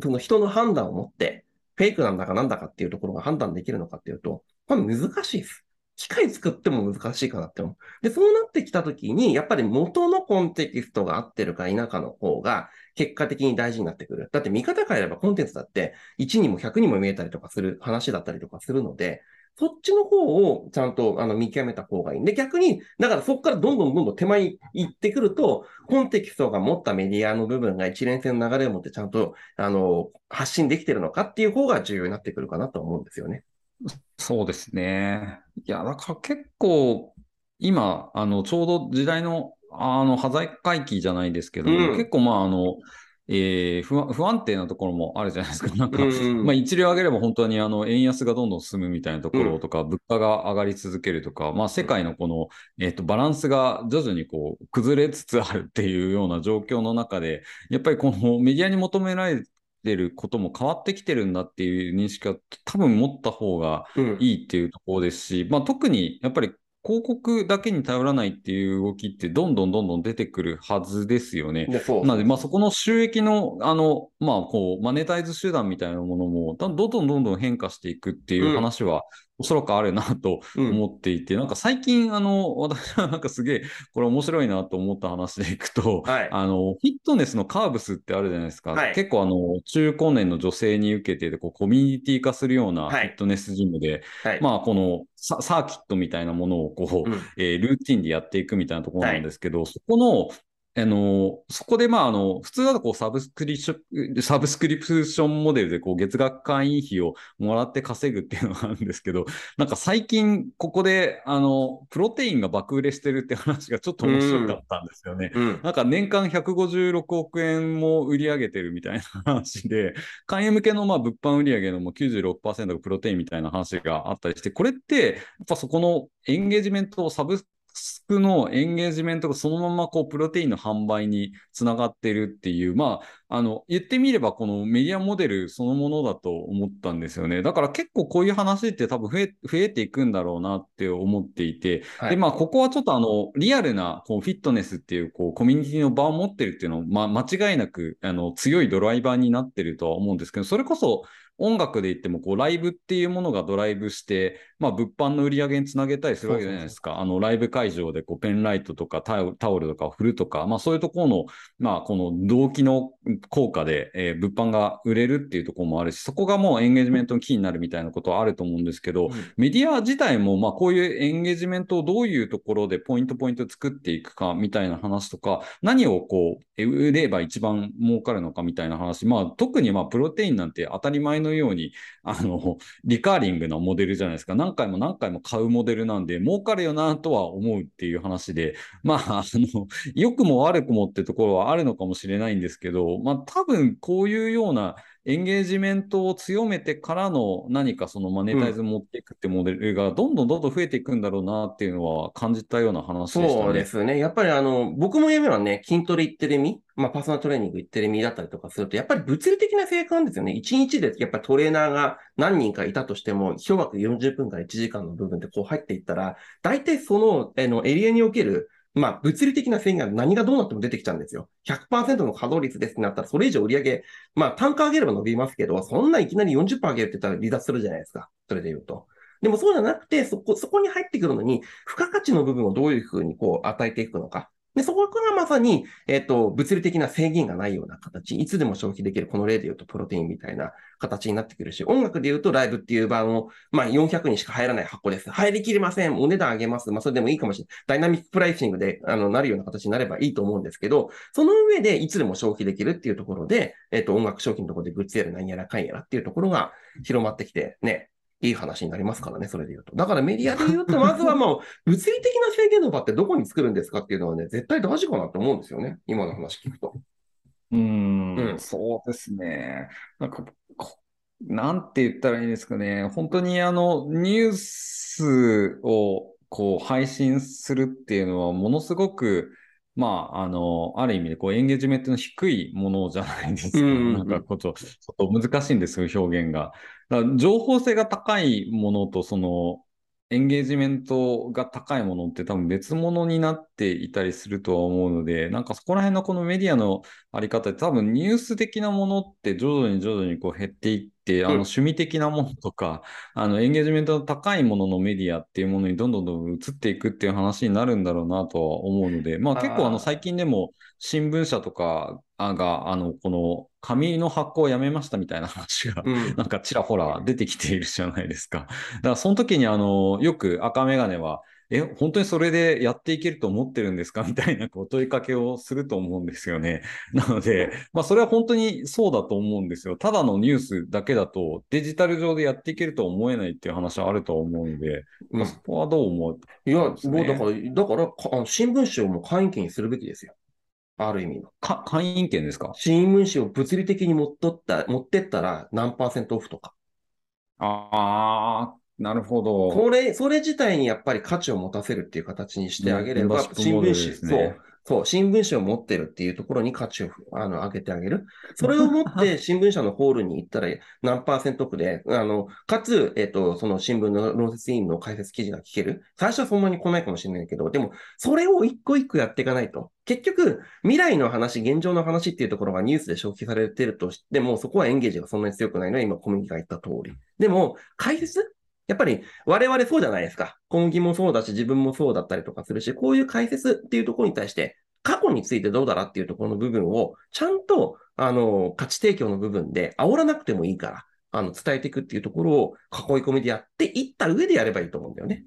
その人の判断を持って、フェイクなんだかなんだかっていうところが判断できるのかっていうと、これ難しいです。機械作っても難しいかなって思う。で、そうなってきたときに、やっぱり元のコンテキストが合ってるか否かの方が、結果的に大事になってくる。だって見方変えればコンテンツだって、1にも100にも見えたりとかする話だったりとかするので、そっちの方をちゃんとあの見極めた方がいい。で、逆に、だからそこからどんどんどんどん手前に行ってくると、コンテキストが持ったメディアの部分が一連線の流れを持ってちゃんと、あの、発信できてるのかっていう方が重要になってくるかなと思うんですよね。そうですね。いや、だから結構、今、あの、ちょうど時代の、あの、端材回帰じゃないですけど、うん、結構まあ、あの、えー、不不安定なところもあるじゃないですか。なんか、うんうん、まあ一流上げれば本当にあの円安がどんどん進むみたいなところとか、うん、物価が上がり続けるとか、まあ世界のこの、えっ、ー、と、バランスが徐々にこう崩れつつあるっていうような状況の中で、やっぱりこのメディアに求められてることも変わってきてるんだっていう認識は多分持った方がいいっていうところですし、うん、まあ特にやっぱり広告だけに頼らないっていう動きってどんどんどんどん出てくるはずですよね。なので、まあそこの収益の、あの、まあこう、マネタイズ手段みたいなものも、どんどんどんどん変化していくっていう話は、おそらくあるなと思っていて、うん、なんか最近、あの、私はなんかすげえ、これ面白いなと思った話でいくと、はい、あの、フィットネスのカーブスってあるじゃないですか。はい、結構あの、中高年の女性に受けて、こう、コミュニティ化するようなフィットネスジムで、はい、まあ、このサーキットみたいなものをこう、うん、えー、ルーティンでやっていくみたいなところなんですけど、そこの、あの、そこで、まあ、あの、普通だとこうサブスクリショサブスクリプションモデルでこう月額会員費をもらって稼ぐっていうのがあるんですけど、なんか最近ここで、あの、プロテインが爆売れしてるって話がちょっと面白かったんですよね。うん、なんか年間156億円も売り上げてるみたいな話で、会員向けのまあ物販売上のもう96%がプロテインみたいな話があったりして、これって、やっぱそこのエンゲージメントをサブススクのエンゲージメントがそのままこうプロテインの販売につながってるっていう、まあ、あの、言ってみればこのメディアモデルそのものだと思ったんですよね。だから結構こういう話って多分増え増えていくんだろうなって思っていて、はい、で、まあ、ここはちょっとあの、リアルなこうフィットネスっていうこうコミュニティの場を持ってるっていうのを、まあ、間違いなくあの強いドライバーになってるとは思うんですけど、それこそ音楽で言ってもこうライブっていうものがドライブして、まあ、物販の売り上げにつなげたりするわけじゃないですか。あのライブ会場でこうペンライトとかタオルとかを振るとか、まあ、そういうところの、まあ、この動機の効果で、えー、物販が売れるっていうところもあるし、そこがもうエンゲージメントのキーになるみたいなことはあると思うんですけど、うん、メディア自体もまあこういうエンゲージメントをどういうところでポイントポイント作っていくかみたいな話とか、何をこう売れば一番儲かるのかみたいな話、まあ、特にまあプロテインなんて当たり前ののようにあの、リカーリングなモデルじゃないですか。何回も何回も買うモデルなんで、儲かるよなとは思うっていう話で、まあ、あの、良くも悪くもってところはあるのかもしれないんですけど、まあ、多分こういうようなエンゲージメントを強めてからの何かそのマネタイズ持っていくってモデルがどんどんどんどん増えていくんだろうなっていうのは感じたような話でしたね。そうですね。やっぱりあの、僕も夢はね、筋トレ行ってる身、まあパーソナルトレーニング行ってる身だったりとかすると、やっぱり物理的な成果なんですよね。1日でやっぱりトレーナーが何人かいたとしても、1枠40分から1時間の部分でこう入っていったら、大体その、あのエリアにおけるまあ、物理的な制限が何がどうなっても出てきちゃうんですよ。100%の稼働率ですってなったら、それ以上売り上げ、まあ、単価上げれば伸びますけど、そんないきなり40%上げるって言ったら離脱するじゃないですか。それで言うと。でもそうじゃなくて、そこ、そこに入ってくるのに、付加価値の部分をどういうふうにこう与えていくのか。で、そこからまさに、えっ、と、物理的な制限がないような形、いつでも消費できる、この例で言うとプロテインみたいな形になってくるし、音楽で言うとライブっていう版を、まあ400にしか入らない箱です。入りきりません。お値段上げます。まあそれでもいいかもしれない。ダイナミックプライシングで、あの、なるような形になればいいと思うんですけど、その上でいつでも消費できるっていうところで、えっ、と、音楽商品のところでグッズやら何やらかんやらっていうところが広まってきて、ね、いい話になりますからね、それで言うと。だからメディアで言うと、まずはもう、物理的な制限の場ってどこに作るんですかっていうのはね、絶対大事かなと思うんですよね。今の話聞くと。うん、うん、そうですね。なんか、なんて言ったらいいですかね。本当にあの、ニュースをこう配信するっていうのは、ものすごく、まあ、あの、ある意味でこうエンゲージメントの低いものじゃないですか。うん、なんかこうちょっと難しいんですよ、表現が。だ情報性が高いものと、その、エンゲージメントが高いものって多分別物になっていたりするとは思うので、なんかそこら辺のこのメディアのあり方で多分ニュース的なものって徐々に徐々にこう減っていって、あの趣味的なものとか、あのエンゲージメントの高いもののメディアっていうものにどんどんどんどん移っていくっていう話になるんだろうなとは思うので、まあ結構あの最近でも新聞社とかが、あの、この紙の発行をやめましたみたいな話が、なんかちらほら出てきているじゃないですか。だからその時にあの、よく赤メガネは、え、本当にそれでやっていけると思ってるんですかみたいなこう問いかけをすると思うんですよね。なので、まあそれは本当にそうだと思うんですよ。ただのニュースだけだとデジタル上でやっていけると思えないっていう話はあると思うので、まあ、そこはどう思う、ね、いや、もうだから、だから、新聞紙をもう会員権にするべきですよ。ある意味の。か、会員権ですか？新聞紙を物理的に持っとった、持ってったら何パーセントオフとか。ああ、なるほど。これ、それ自体にやっぱり価値を持たせるっていう形にしてあげれば、新聞紙、そう、そう、新聞紙を持ってるっていうところに価値をあの上げてあげる。それを持って新聞社のホールに行ったら何パーセントオフで、あの、かつ、えっ、と、その新聞の論説委員の解説記事が聞ける。最初はそんなに来ないかもしれないけど、でも、それを一個一個やっていかないと。結局、未来の話、現状の話っていうところがニュースで消費されてるとしても、そこはエンゲージがそんなに強くないのは今、小麦が言った通り。でも、解説やっぱり我々そうじゃないですか。小麦もそうだし、自分もそうだったりとかするし、こういう解説っていうところに対して、過去についてどうだらっていうところの部分を、ちゃんと、あの、価値提供の部分で煽らなくてもいいから、あの、伝えていくっていうところを囲い込みでやっていった上でやればいいと思うんだよね。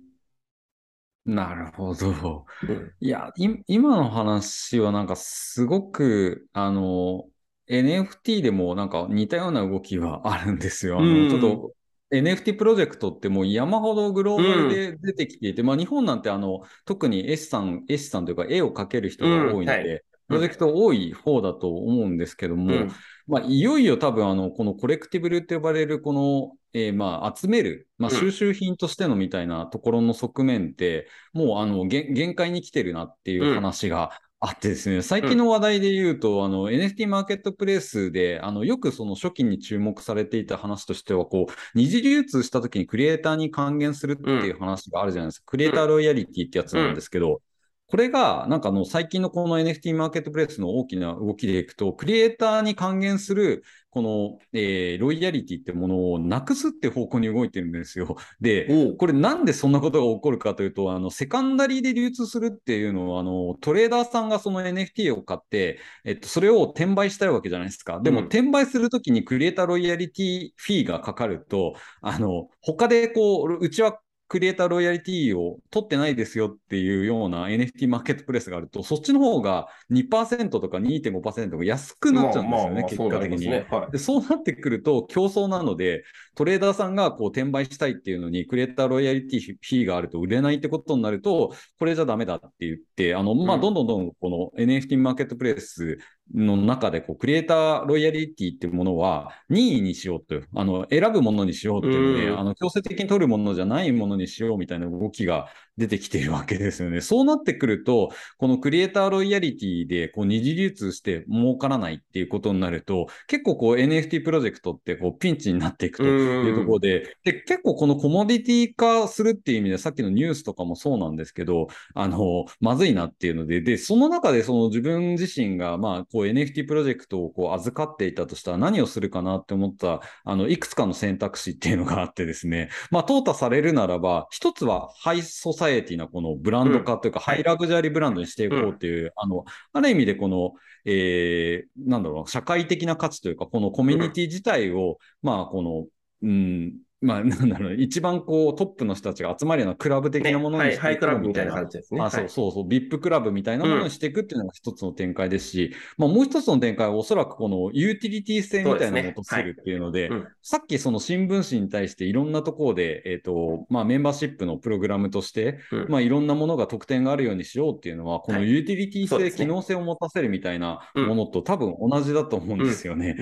なるほど。うん、いや、今の話はなんかすごく、あの、NFT でもなんか似たような動きはあるんですよ。あの、ちょっと NFT プロジェクトってもう山ほどグローバルで出てきていて、うん、まあ日本なんてあの、特に絵師さん、絵師さんというか絵を描ける人が多いので、うんはい、プロジェクト多い方だと思うんですけども、うん、まあいよいよ多分あの、このコレクティブルって呼ばれるこの、えー、まあ集める、まあ収集品としてのみたいなところの側面って、もうあの、限界に来てるなっていう話があってですね、最近の話題で言うと、うん、あの、NFT マーケットプレイスで、あの、よくその初期に注目されていた話としては、こう、二次流通した時にクリエイターに還元するっていう話があるじゃないですか。うん、クリエイターロイヤリティってやつなんですけど、これが、なんかの最近のこの NFT マーケットプレイスの大きな動きでいくと、クリエイターに還元する、この、えー、ロイヤリティってものをなくすって方向に動いてるんですよ。で、これなんでそんなことが起こるかというと、あの、セカンダリーで流通するっていうのは、あの、トレーダーさんがその NFT を買って、えっと、それを転売したいわけじゃないですか。でも、うん、転売するときにクリエイターロイヤリティフィーがかかると、あの、他でこう、うちはクリエイターロイヤリティを取ってないですよっていうような NFT マーケットプレスがあると、そっちの方が2%とか2.5%が安くなっちゃうんですよね、結果的に、ねはい、で。そうなってくると競争なので、トレーダーさんがこう転売したいっていうのに、クリエイターロイヤリティフィーがあると売れないってことになると、これじゃダメだって言って、あの、まあ、どんどんどんこの NFT マーケットプレスの中でこう、クリエイターロイヤリティっていうものは任意にしようという、あの、選ぶものにしようっていうね、うあの、強制的に取るものじゃないものにしようみたいな動きが出てきているわけですよね。そうなってくると、このクリエイターロイヤリティでこう二次流通して儲からないっていうことになると、結構こう NFT プロジェクトってこうピンチになっていくというところで、で結構このコモディティ化するっていう意味で、さっきのニュースとかもそうなんですけど、あの、まずいなっていうので、で、その中でその自分自身が、まあ、こう NFT プロジェクトをこう預かっていたとしたら何をするかなって思った、あの、いくつかの選択肢っていうのがあってですね、まあ、淘汰されるならば、一つはハイソサエティなこのブランド化というか、うん、ハイラグジュアリーブランドにしていこうっていう、うん、あの、ある意味でこの、えー、なんだろう、社会的な価値というか、このコミュニティ自体を、まあ、この、うん、まあ、なんだろう、一番こうトップの人たちが集まるようなクラブ的なものにしていく、ね、ハイクラブみたいな。感じですね。あ、そうそうそう、VIP クラブみたいなものにしていくっていうのが一つの展開ですし、うん、まあ、もう一つの展開はおそらくこのユーティリティ性みたいなのを落とせるっていうので、でねはい、さっきその新聞紙に対していろんなところで、えっ、ー、と、まあ、メンバーシップのプログラムとして、うん、まあ、いろんなものが特典があるようにしようっていうのは、このユーティリティ性、はい、機能性を持たせるみたいなものと多分同じだと思うんですよね。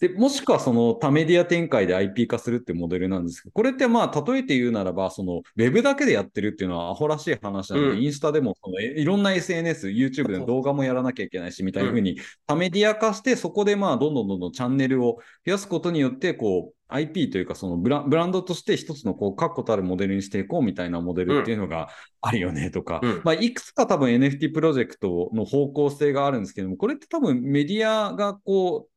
でもしくはその多メディア展開で IP 化するってモデルなんですけど、これってまあ例えて言うならば、その、ウェブだけでやってるっていうのはアホらしい話なので、うん、インスタでもそのいろんな SNS、YouTube での動画もやらなきゃいけないし、みたいな風に、多メディア化して、そこでまあ、どんどんどんどんチャンネルを増やすことによって、こう、IP というか、そのブラブランドとして一つのこう確固たるモデルにしていこうみたいなモデルっていうのがあるよねとか、うん、まあ、いくつか多分 NFT プロジェクトの方向性があるんですけども、これって多分メディアがこう、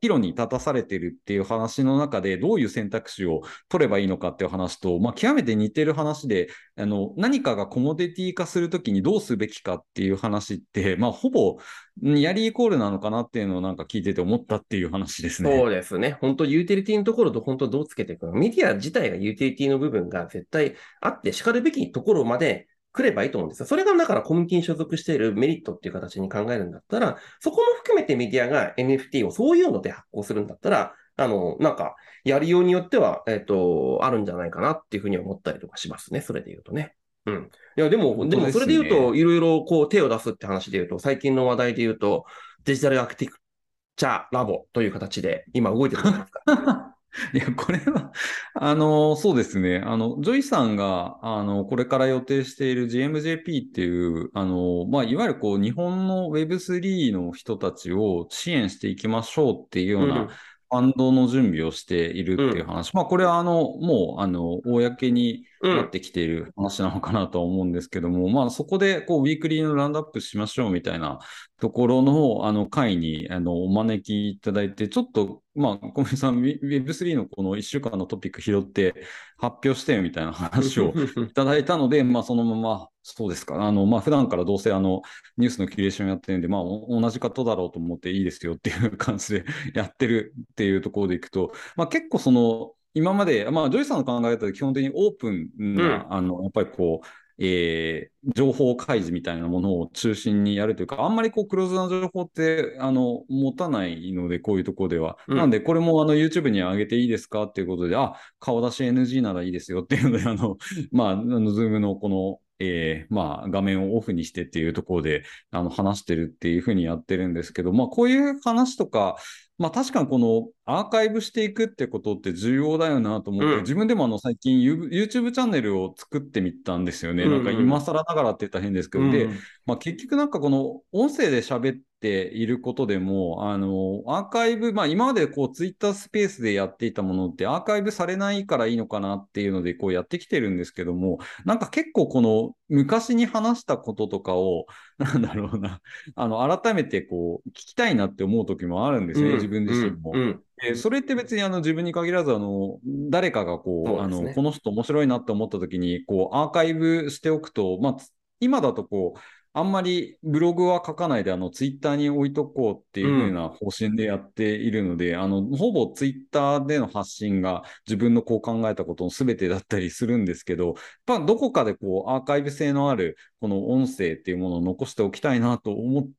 岐路に立たされてるっていう話の中で、どういう選択肢を取ればいいのかっていう話と、まあ、極めて似てる話で、あの、何かがコモディティ化するときにどうすべきかっていう話って、まあ、ほぼ、やりイコールなのかなっていうのをなんか聞いてて思ったっていう話ですね。そうですね。本当ユーティリティのところと本当どうつけていくのメディア自体がユーティリティの部分が絶対あって叱るべきところまで来ればいいと思うんですよ。それがだからコミュニティに所属しているメリットっていう形に考えるんだったら、そこも含めてメディアが NFT をそういうので発行するんだったら、あの、なんか、やりようによっては、えっ、ー、と、あるんじゃないかなっていうふうに思ったりとかしますね。それで言うとね。うん。いや、でも、でも、それで言うと、いろいろこう手を出すって話で言うと、最近の話題で言うと、 Digital Architecture Lab という形で今動いてるじゃないですか。いや、これは、あの、そうですね。あの、ジョイさんが、あの、これから予定している GMJP っていう、あの、まあ、いわゆるこう、日本の Web3 の人たちを支援していきましょうっていうような、ファンドの準備をしているっていう話。うん、まあ、これは、あの、もう、あの、公になってきている話なのかなとは思うんですけども、うん、まあ、そこで、こう、 weekly の round up しましょうみたいなところの、あの、会に、あの、お招きいただいて、ちょっと、まあ、小宮さん、Web3 のこの1週間のトピック拾って発表してみたいな話をいただいたので、まあ、そのまま、そうですか。あの、まあ、普段からどうせあの、ニュースのキュレーションやってるんで、まあ、同じ方だろうと思っていいですよっていう感じで やってるっていうところでいくと、まあ、結構その、今まで、まあ、ジョイさんの考え方で基本的にオープンな、うん、あの、やっぱりこう、えー、情報開示みたいなものを中心にやるというか、あんまりこうクローズな情報ってあの持たないので、こういうところでは。うん、なんで、これもあの YouTube に上げていいですかっていうことで、あ、顔出し NG ならいいですよっていうので、あの、まあ、あの、ズームのこの、えー、まあ、画面をオフにしてっていうところで、あの、話してるっていうふうにやってるんですけど、まあ、こういう話とか、まあ確かにこのアーカイブしていくってことって重要だよなと思って、うん、自分でもあの最近 YouTube チャンネルを作ってみたんですよね。うんうん、なんか今更ながらって言ったら変ですけど、うん、で、まあ結局なんかこの音声で喋っていることでも、あの、アーカイブ、まあ今までこう Twitter スペースでやっていたものってアーカイブされないからいいのかなっていうのでこうやってきてるんですけども、なんか結構この昔に話したこととかを、なんだろうな、あの、改めてこう聞きたいなって思う時もあるんですね。うん自分自身も。うんうんえそれって別にあの自分に限らずあの誰かがこう、ね、あのこの人面白いなって思った時にこうアーカイブしておくと、まあ、今だとこうあんまりブログは書かないであのツイッターに置いとこうっていう風な方針でやっているので、うん、あのほぼツイッターでの発信が自分のこう考えたことの全てだったりするんですけど、まあ、どこかでこうアーカイブ性のあるこの音声っていうものを残しておきたいなと思って、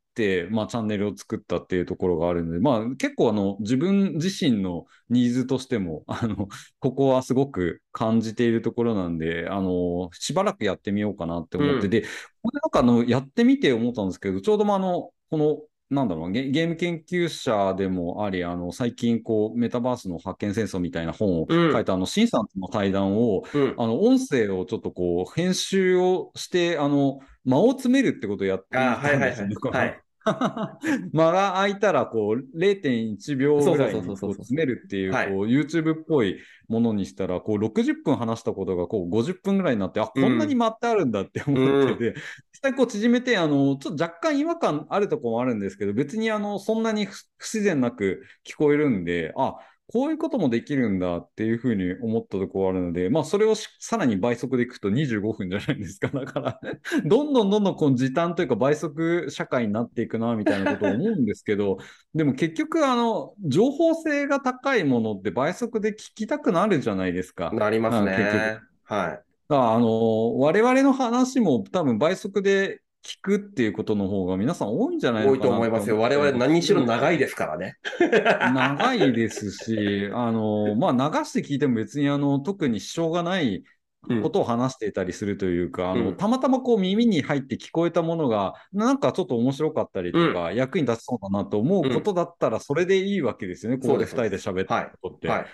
まあ、チャンネルを作ったっていうところがあるので、まあ、結構あの自分自身のニーズとしても あのここはすごく感じているところなんであのしばらくやってみようかなって思って、うん、でこれなんかあのやってみて思ったんですけどちょうどもあのこのなんだろうゲ、ゲーム研究者でもあり、あの、最近、こう、メタバースの発見戦争みたいな本を書いた、あの、シンさんとの対談を、うん。あの、音声をちょっとこう、編集をして、あの、間を詰めるってことをやっていあはいはいはい。たんですよね。このはい 間が空いたら、こう、0.1秒ぐらいに詰めるっていう、こう、はい YouTube っぽいものにしたら、こう、60分話したことが、こう、50分ぐらいになって、あ、こんなに待ってあるんだって思ってて、実際こう縮めて、あの、ちょっと若干違和感あるところもあるんですけど、別にあの、そんなに不不自然なく聞こえるんで、あ、こういうこともできるんだっていうふうに思ったところがあるので、まあ、それをしさらに倍速でいくと25分じゃないですか。だから、どんどんどんどんこの時短というか倍速社会になっていくな、みたいなことを思うんですけど、でも結局、あの、情報性が高いものって倍速で聞きたくなるじゃないですか。なりますあ結局ね。はい。だからあの、我々の話も多分倍速で聞くっていうことの方が皆さん多いんじゃないの多いかなと思いますよ。我々何にしろ長いですからね。長いですし、あの、まあ、流して聞いても別にあの、特に支障がないうんことを話していたりするというか、あの、うんたまたまこう耳に入って聞こえたものが、なんかちょっと面白かったりとか、役に立ちそうだなと思うことだったら、それでいいわけですよね、ここで二人で喋ってることって。はい。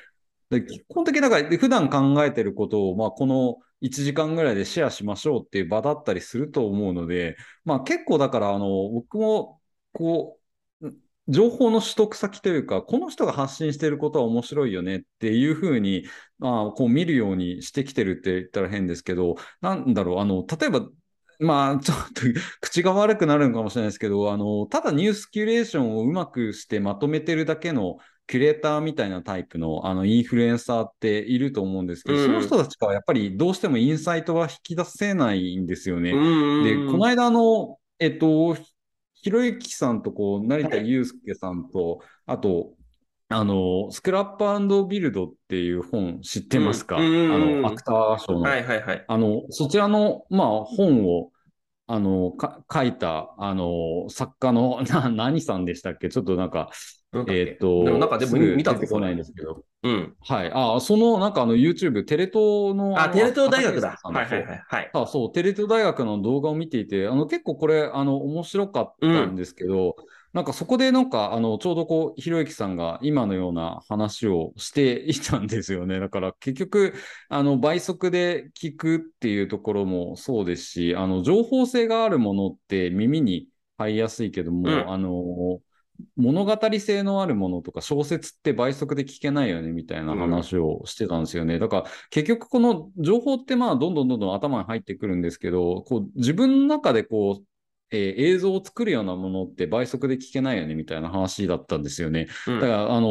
で基本的にだから普段考えてることを、まあ、この1時間ぐらいでシェアしましょうっていう場だったりすると思うので、まあ、結構だからあの僕もこう情報の取得先というかこの人が発信してることは面白いよねっていうふうに、まあ、こう見るようにしてきてるって言ったら変ですけどなんだろうあの例えばまあ、ちょっと口が悪くなるのかもしれないですけど、あの、ただニュースキュレーションをうまくしてまとめてるだけのキュレーターみたいなタイプのあのインフルエンサーっていると思うんですけど、うんその人たちからやっぱりどうしてもインサイトは引き出せないんですよね。うんで、この間の、えっと、ひろゆきさんとこう成田悠介さんと、あと、あの、スクラップビルドっていう本知ってますか、うんあの、芥川賞の。はいはいはい。あの、そちらの、まあ、本を、あの、か書いた、あの、作家の、な、何さんでしたっけ？ちょっとなんか、えっ、と、でもなんかでも見たこないんですけど。うん。はい。あ、その、なんかあの、YouTube、テレ東の、あ、のテレ東大学だ。はいはいはい。はい。あそう、テレ東大学の動画を見ていて、あの結構これ、あの面白かったんですけど、なんかそこでなんか、あのちょうどこう、ひろゆきさんが今のような話をしていたんですよね。だから結局、あの倍速で聞くっていうところもそうですし、あの情報性があるものって耳に入りやすいけども、うんあの物語性のあるものとか小説って倍速で聞けないよねみたいな話をしてたんですよね。だから結局この情報ってまあどんどんどんどん頭に入ってくるんですけど、こう自分の中でこう、えー映像を作るようなものって倍速で聞けないよねみたいな話だったんですよね。うんだから、あの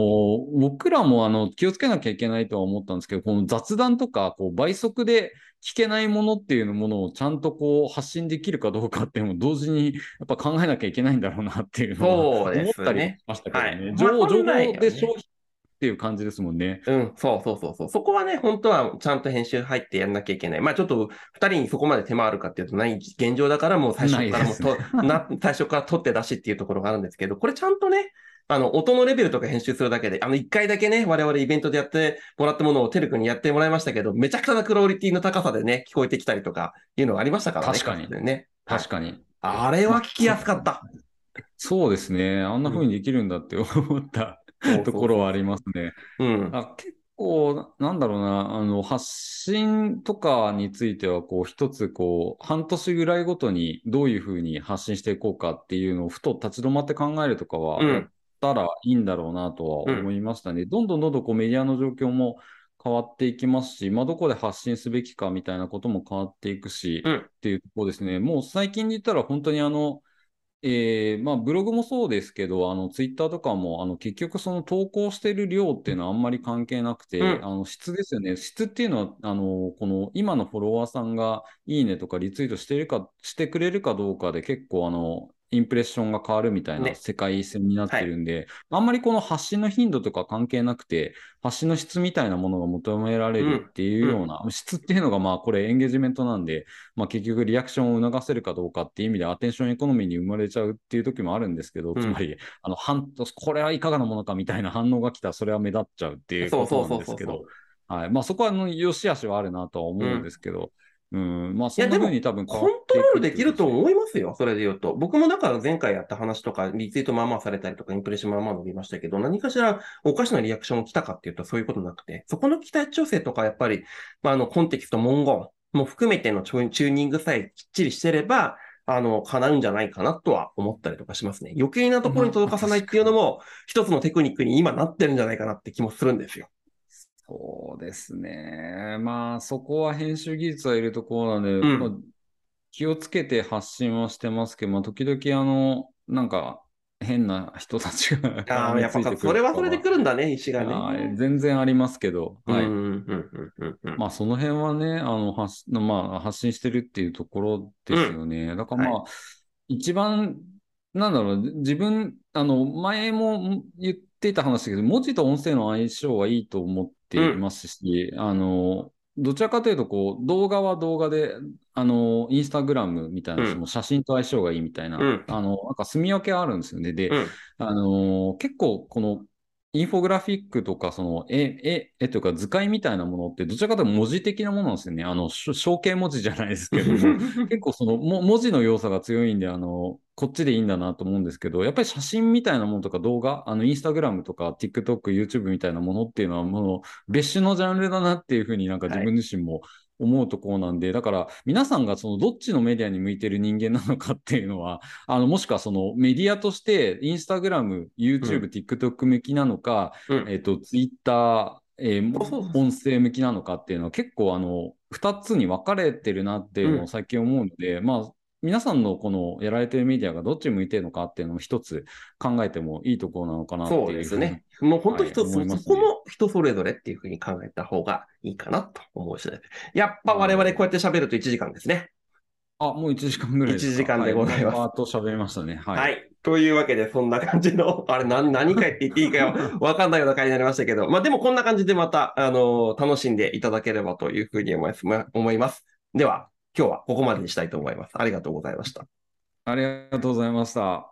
僕らもあの気をつけなきゃいけないとは思ったんですけど、この雑談とかこう倍速で聞けないものっていうものをちゃんとこう発信できるかどうかっていうのも同時にやっぱ考えなきゃいけないんだろうなっていうのはそうですね思ったりしましたけどね。はい情報で消費っていう感じですもんね。うん、そうそうそうそう。そこはね、本当はちゃんと編集入ってやんなきゃいけない。まあちょっと二人にそこまで手間あるかっていうとない現状だからもう最初からもうと、な、最初から取って出しっていうところがあるんですけど、これちゃんとね、あの、音のレベルとか編集するだけで、あの、一回だけね、我々イベントでやってもらったものをテル君にやってもらいましたけど、めちゃくちゃなクオリティの高さでね、聞こえてきたりとかいうのがありましたからね。確かにね。確かに。あれは聞きやすかった。そうですね。あんな風にできるんだって思ったところはありますね。うん。あ結構、なんだろうな、あの、発信とかについては、こう、一つ、こう、半年ぐらいごとにどういうふうに発信していこうかっていうのを、ふと立ち止まって考えるとかは、うんやったらいいんだろうなとは思いましたね。どんどんどんどんこうメディアの状況も変わっていきますし、まあ、どこで発信すべきかみたいなことも変わっていくし、うんっていうところですね。もう最近で言ったら、本当にあの、えーまあ、ブログもそうですけど、あのツイッターとかもあの結局、その投稿してる量っていうのはあんまり関係なくて、うん。あの質ですよね、質っていうのはあのこの今のフォロワーさんがいいねとかリツイートしてるかしてくれるかどうかで結構あのインプレッションが変わるみたいなね。世界線になってるんで、あんまりこの発信の頻度とか関係なくて、発信の質みたいなものが求められるっていうような、質っていうのがまあこれエンゲージメントなんで、まあ、結局リアクションを促せるかどうかっていう意味でアテンションエコノミーに生まれちゃうっていう時もあるんですけど、うん。つまりあの反これはいかがなものかみたいな反応が来たらそれは目立っちゃうっていうことなんですけど、はい。まあ、そこはあの良し悪しはあるなとは思うんですけど、うん、まあ、そんな風に多分変コントロールできると思いますよ。それで言うと。僕もだから前回やった話とか、リツイートまあまあされたりとか、インプレッションまあまあ伸びましたけど、何かしらおかしなリアクションが来たかっていうとそういうことなくて、そこの期待調整とか、やっぱり、まあ、あの、コンテキスト、文言も含めてのチュチューニングさえきっちりしてれば、あの、叶うんじゃないかなとは思ったりとかしますね。余計なところに届かさないっていうのも、一つのテクニックに今なってるんじゃないかなって気もするんですよ。そうですね。まあ、そこは編集技術はいるところなんで、んまあ気をつけて発信はしてますけど、まあ、時々、あの、なんか、変な人たちが ああ、やっぱそれはそれで来るんだね、石がはいね。全然ありますけど、はい。うんうんうんうんうんまあ、その辺はね、あの、発、まあ、発信してるっていうところですよね。だからまあ、一番、なんだろう、自分、あの、前も言っていた話だけど、文字と音声の相性はいいと思っていますし、あの、どちらかというと、こう、動画は動画で、あの、インスタグラムみたいな、うん。その写真と相性がいいみたいな、うん。あの、なんか住み分けあるんですよね。で、うん。あの、結構、この、インフォグラフィックとか、その、絵、絵、絵というか図解みたいなものって、どちらかというと文字的なものなんですよね。あの、象形文字じゃないですけども、結構そのも文字の要素が強いんで、あの、こっちでいいんだなと思うんですけど、やっぱり写真みたいなものとか動画、あの、インスタグラムとか TikTok、YouTube みたいなものっていうのはもう別種のジャンルだなっていうふうになんか自分自身も思うところなんで、だから皆さんがそのどっちのメディアに向いてる人間なのかっていうのは、あの、もしくはそのメディアとしてインスタグラム、YouTube、TikTok 向きなのか、うん。えっと、Twitter、えー音声向きなのかっていうのは結構あの2つに分かれてるなっていうのを最近思うので、まあ皆さんのこのやられてるメディアがどっち向いてるのかっていうのも一つ考えてもいいところなのかなっていうそうですね。もう本当人、はいそこも人それぞれっていうふうに考えた方がいいかなと思う次第です。やっぱ我々こうやって喋ると1時間ですね。あ、もう1時間ぐらいですか1時間でございますはパート喋りましたね。はい。はい。というわけで、そんな感じの、あれ、何、何回って言っていいか わかんないような回になりましたけど、まあでもこんな感じでまた、あの楽しんでいただければというふうに思います。ま思います。では、今日はここまでにしたいと思います。ありがとうございました。ありがとうございました。